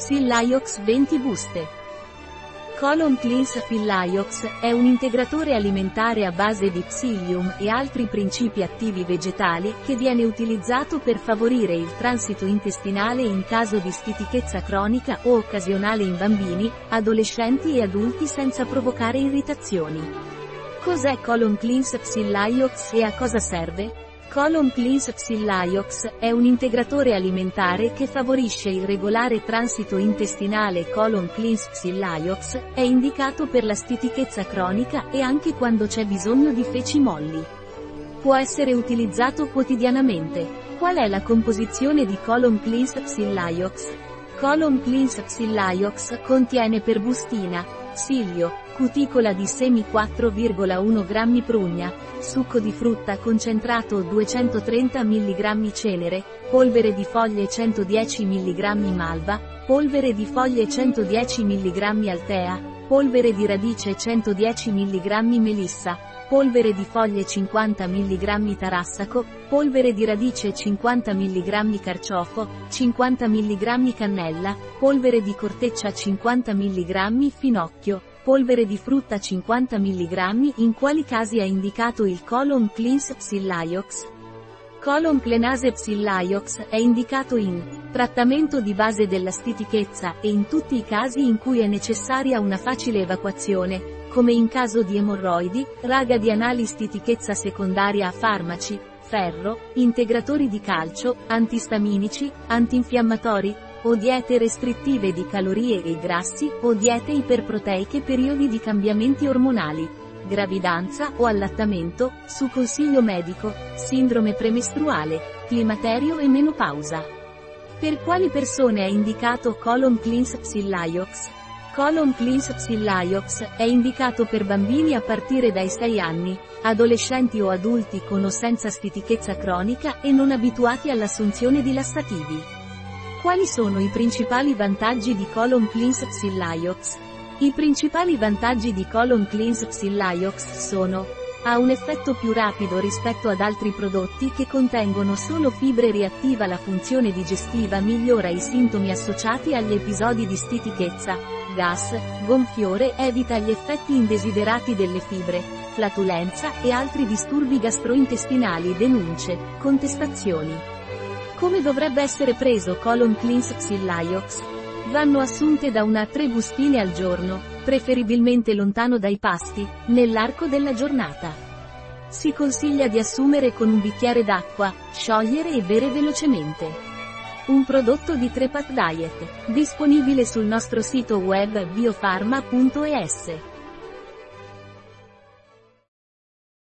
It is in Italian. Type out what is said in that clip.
Psiliox 20 buste. Colon Cleanse Psiliox è un integratore alimentare a base di psyllium e altri principi attivi vegetali che viene utilizzato per favorire il transito intestinale in caso di stitichezza cronica o occasionale in bambini, adolescenti e adulti senza provocare irritazioni. Cos'è Colon Cleanse Psiliox e a cosa serve? Colon Cleanse Psiliox è un integratore alimentare che favorisce il regolare transito intestinale Colon Cleanse Psiliox è indicato per la stitichezza cronica e anche quando c'è bisogno di feci molli. Può essere utilizzato quotidianamente. Qual è la composizione di Colon Cleanse Psiliox? Colon Cleanse Psiliox contiene per Silio, cuticola di semi 4,1 g prugna, succo di frutta concentrato 230 mg cenere, polvere di foglie 110 mg malva, polvere di foglie 110 mg altea, polvere di radice 110 mg melissa, polvere di foglie 50 mg tarassaco, polvere di radice 50 mg carciofo, 50 mg cannella, polvere di corteccia 50 mg finocchio, polvere di frutta 50 mg in quali casi è indicato il colon cleanse psiliox? Colon clenase psiliox è indicato in trattamento di base della stitichezza e in tutti i casi in cui è necessaria una facile evacuazione, come in caso di emorroidi, raga di anali stitichezza secondaria a farmaci, ferro, integratori di calcio, antistaminici, antinfiammatori, o diete restrittive di calorie e grassi, o diete iperproteiche periodi di cambiamenti ormonali, gravidanza o allattamento, su consiglio medico, sindrome premestruale, climaterio e menopausa. Per quali persone è indicato Colon Cleanse Psiliox? Colon Cleanse Psiliox è indicato per bambini a partire dai 6 anni, adolescenti o adulti con o senza stitichezza cronica e non abituati all'assunzione di lassativi. Quali sono i principali vantaggi di Colon Cleanse Psiliox? I principali vantaggi di Colon Cleanse Psiliox sono ha un effetto più rapido rispetto ad altri prodotti che contengono solo fibre riattiva la funzione digestiva migliora i sintomi associati agli episodi di stitichezza, gas, gonfiore evita gli effetti indesiderati delle fibre, flatulenza e altri disturbi gastrointestinali denunce, contestazioni. Come dovrebbe essere preso colon cleanse Psiliox? Vanno assunte da una a tre bustine al giorno, preferibilmente lontano dai pasti, nell'arco della giornata. Si consiglia di assumere con un bicchiere d'acqua, sciogliere e bere velocemente. Un prodotto di Trepat Diet, disponibile sul nostro sito web biofarma.es.